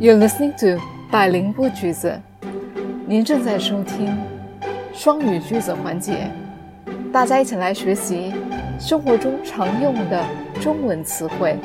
You're listening to 百灵布句子。您正在收听双语句子环节，大家一起来学习生活中常用的中文词汇。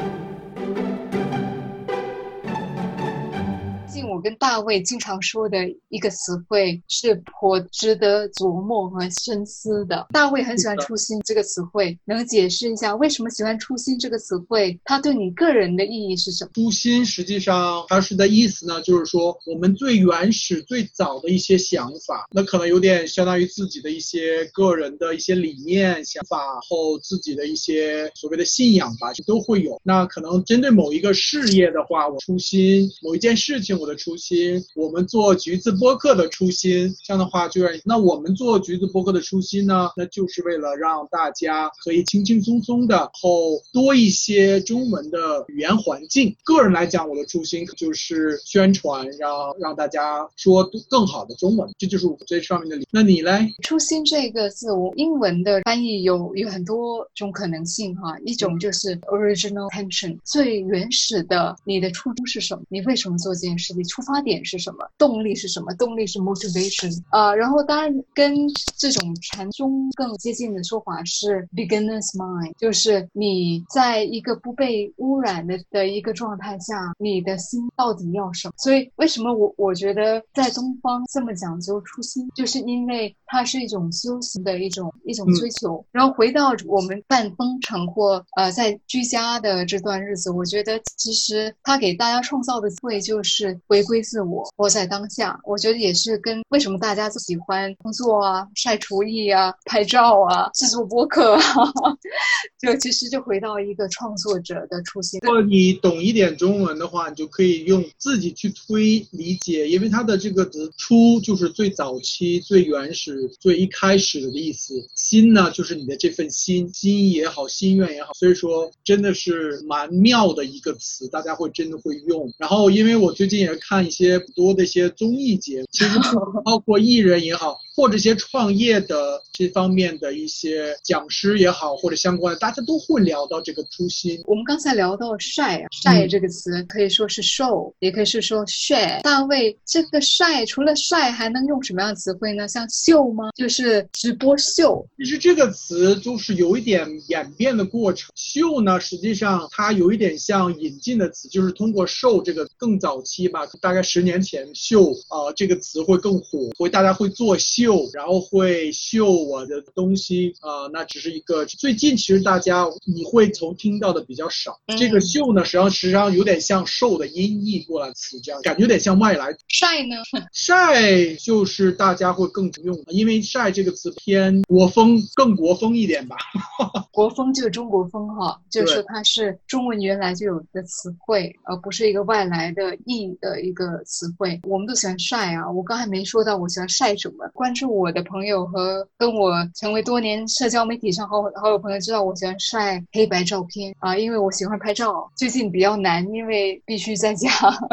我跟大卫经常说的一个词汇是颇值得琢磨和深思的。大卫很喜欢“初心”这个词汇，能解释一下为什么喜欢“初心”这个词汇？它对你个人的意义是什么？初心实际上它是的意思呢，就是说我们最原始、最早的一些想法，那可能有点相当于自己的一些个人的一些理念、想法后自己的一些所谓的信仰吧，都会有。那可能针对某一个事业的话，我初心某一件事情，我的。初心，我们做橘子播客的初心，这样的话就让那我们做橘子播客的初心呢，那就是为了让大家可以轻轻松松的后多一些中文的语言环境。个人来讲，我的初心就是宣传，让让大家说更好的中文，这就是我这上面的理。那你嘞？初心这个字，我英文的翻译有有很多种可能性哈，一种就是 original intention，最原始的，你的初衷是什么？你为什么做这件事情？出发点是什么？动力是什么？动力是 motivation 啊。然后当然跟这种禅宗更接近的说法是 beginner's mind，就是你在一个不被污染的的一个状态下，你的心到底要什么？所以为什么我我觉得在东方这么讲究初心，就是因为它是一种修行的一种一种追求。然后回到我们办封城或呃在居家的这段日子，我觉得其实它给大家创造的会就是回。归自我，活在当下，我觉得也是跟为什么大家喜欢工作啊、晒厨艺啊、拍照啊、制作播客，啊，就其实就回到一个创作者的初心。如果你懂一点中文的话，你就可以用自己去推理解，因为它的这个词“初”就是最早期、最原始、最一开始的意思，“心”呢就是你的这份心，心也好，心愿也好，所以说真的是蛮妙的一个词，大家会真的会用。然后，因为我最近也看。看一些多的一些综艺节目，其实包括艺人也好，或者一些创业的这方面的一些讲师也好，或者相关的，大家都会聊到这个初心。我们刚才聊到晒啊，晒这个词可以说是 show，也可以是说 share。大卫，这个晒除了晒还能用什么样的词汇呢？像秀吗？就是直播秀。其实这个词就是有一点演变的过程。秀呢，实际上它有一点像引进的词，就是通过 show 这个更早期吧。大概十年前，秀啊这个词会更火，会大家会做秀，然后会秀我的东西啊，那只是一个最近其实大家你会从听到的比较少。这个秀呢，实际上实际上有点像瘦的音译过来词，这样感觉有点像外来。晒呢？晒就是大家会更用，因为晒这个词偏国风，更国风一点吧。国风就是中国风哈，就是它是中文原来就有的词汇，而不是一个外来的译的一。个词汇，我们都喜欢晒啊！我刚才没说到我喜欢晒什么。关注我的朋友和跟我成为多年社交媒体上好好友朋友知道我喜欢晒黑白照片啊，因为我喜欢拍照。最近比较难，因为必须在家。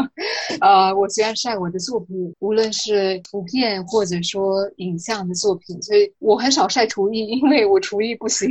啊，我喜欢晒我的作品，无论是图片或者说影像的作品。所以我很少晒厨艺，因为我厨艺不行。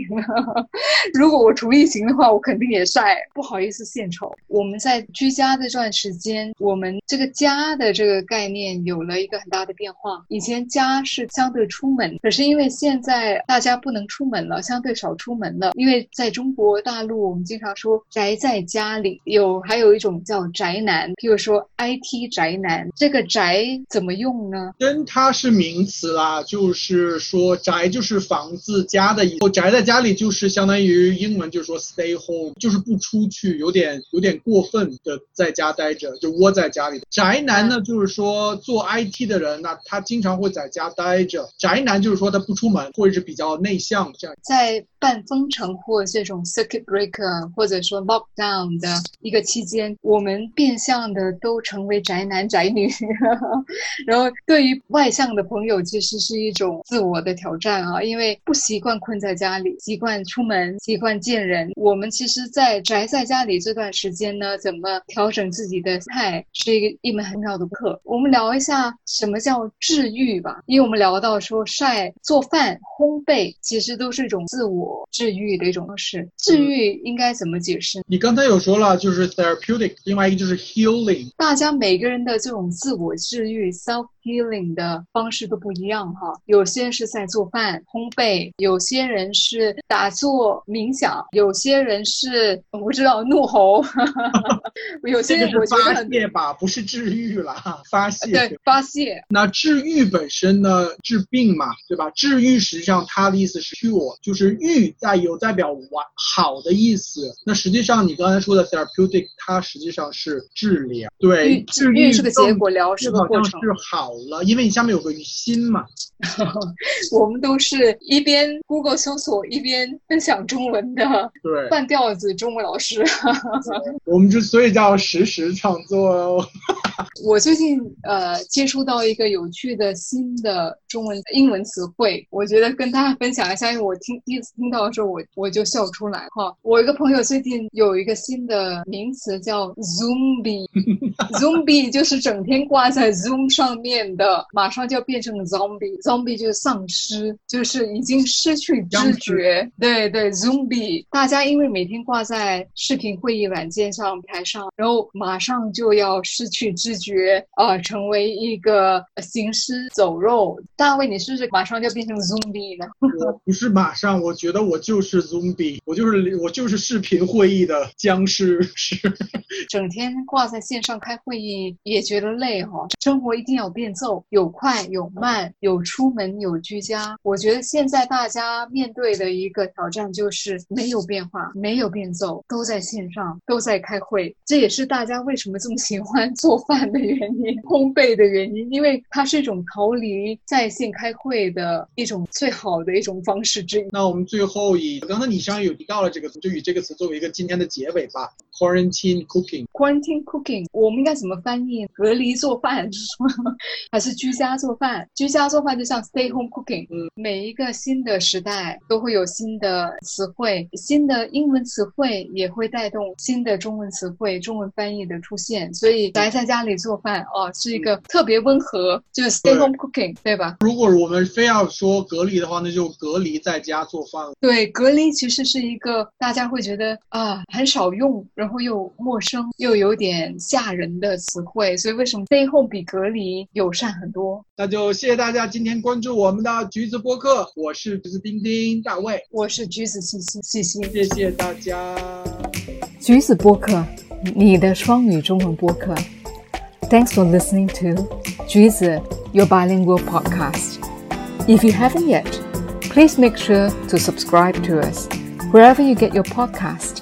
如果我厨艺行的话，我肯定也晒。不好意思献丑。我们在居家这段时间，我们。这个家的这个概念有了一个很大的变化。以前家是相对出门，可是因为现在大家不能出门了，相对少出门了。因为在中国大陆，我们经常说宅在家里，有还有一种叫宅男，譬如说 IT 宅男。这个宅怎么用呢？跟它是名词啦，就是说宅就是房子家的意思。宅在家里就是相当于英文就是说 stay home，就是不出去，有点有点过分的在家待着，就窝在家里。宅男呢，就是说做 IT 的人，那他经常会在家待着。宅男就是说他不出门，或者是比较内向这样。在半封城或这种 circuit breaker 或者说 lockdown 的一个期间，我们变相的都成为宅男宅女。然后对于外向的朋友，其实是一种自我的挑战啊，因为不习惯困在家里，习惯出门，习惯见人。我们其实，在宅在家里这段时间呢，怎么调整自己的态，是一个。一门很好的课，我们聊一下什么叫治愈吧。因为我们聊到说晒、做饭、烘焙，其实都是一种自我治愈的一种方式。治愈应该怎么解释？你刚才有说了，就是 therapeutic，另外一个就是 healing。大家每个人的这种自我治愈 （self healing） 的方式都不一样哈。有些人是在做饭、烘焙，有些人是打坐、冥想，有些人是我不知道怒吼，有些人我觉得发泄吧，不是治愈了，发泄。对，发泄。那治愈本身呢，治病嘛，对吧？治愈实际上它的意思是 cure，就是愈在有代表完好的意思。那实际上你刚才说的 therapeutic，它实际上是治疗。对，治愈是个结果，疗是个过程。是好了，因为你下面有个心嘛。我们都是一边 Google 搜索一边分享中文的，对，半吊子中文老师。我们之所以叫实时创作哦。我最近呃接触到一个有趣的新的中文英文词汇，我觉得跟大家分享一下，因为我听第一次听到的时候，我我就笑出来哈。我一个朋友最近有一个新的名词叫 zombie，zombie 就是整天挂在 Zoom 上面的，马上就要变成 zombie，zombie 就是丧尸，就是已经失去知觉。对对，zombie，大家因为每天挂在视频会议软件上台上，然后马上就要失去知。觉啊，成为一个行尸走肉。大卫，你是不是马上就变成 zombie 了？我不是马上，我觉得我就是 zombie，我就是我就是视频会议的僵尸。是，整天挂在线上开会议也觉得累哈。生活一定要变奏，有快有慢，有出门有居家。我觉得现在大家面对的一个挑战就是没有变化，没有变奏，都在线上，都在开会。这也是大家为什么这么喜欢做饭。的原因，烘焙的原因，因为它是一种逃离在线开会的一种最好的一种方式之一。那我们最后以刚才你上有提到了这个词，就以这个词作为一个今天的结尾吧。Quarantine cooking。Quarantine cooking，我们应该怎么翻译？隔离做饭，还是居家做饭？居家做饭就像 stay home cooking。嗯，每一个新的时代都会有新的词汇，新的英文词汇也会带动新的中文词汇、中文翻译的出现。所以宅在家里。做饭哦，是一个特别温和，就是 stay home cooking，对吧？如果我们非要说隔离的话，那就隔离在家做饭。对，隔离其实是一个大家会觉得啊很少用，然后又陌生又有点吓人的词汇。所以为什么 stay home 比隔离友善很多？那就谢谢大家今天关注我们的橘子播客，我是橘子丁丁大卫，我是橘子细细细细，谢谢大家。橘子播客，你的双语中文播客。Thanks for listening to Juice, your bilingual podcast. If you haven't yet, please make sure to subscribe to us wherever you get your podcast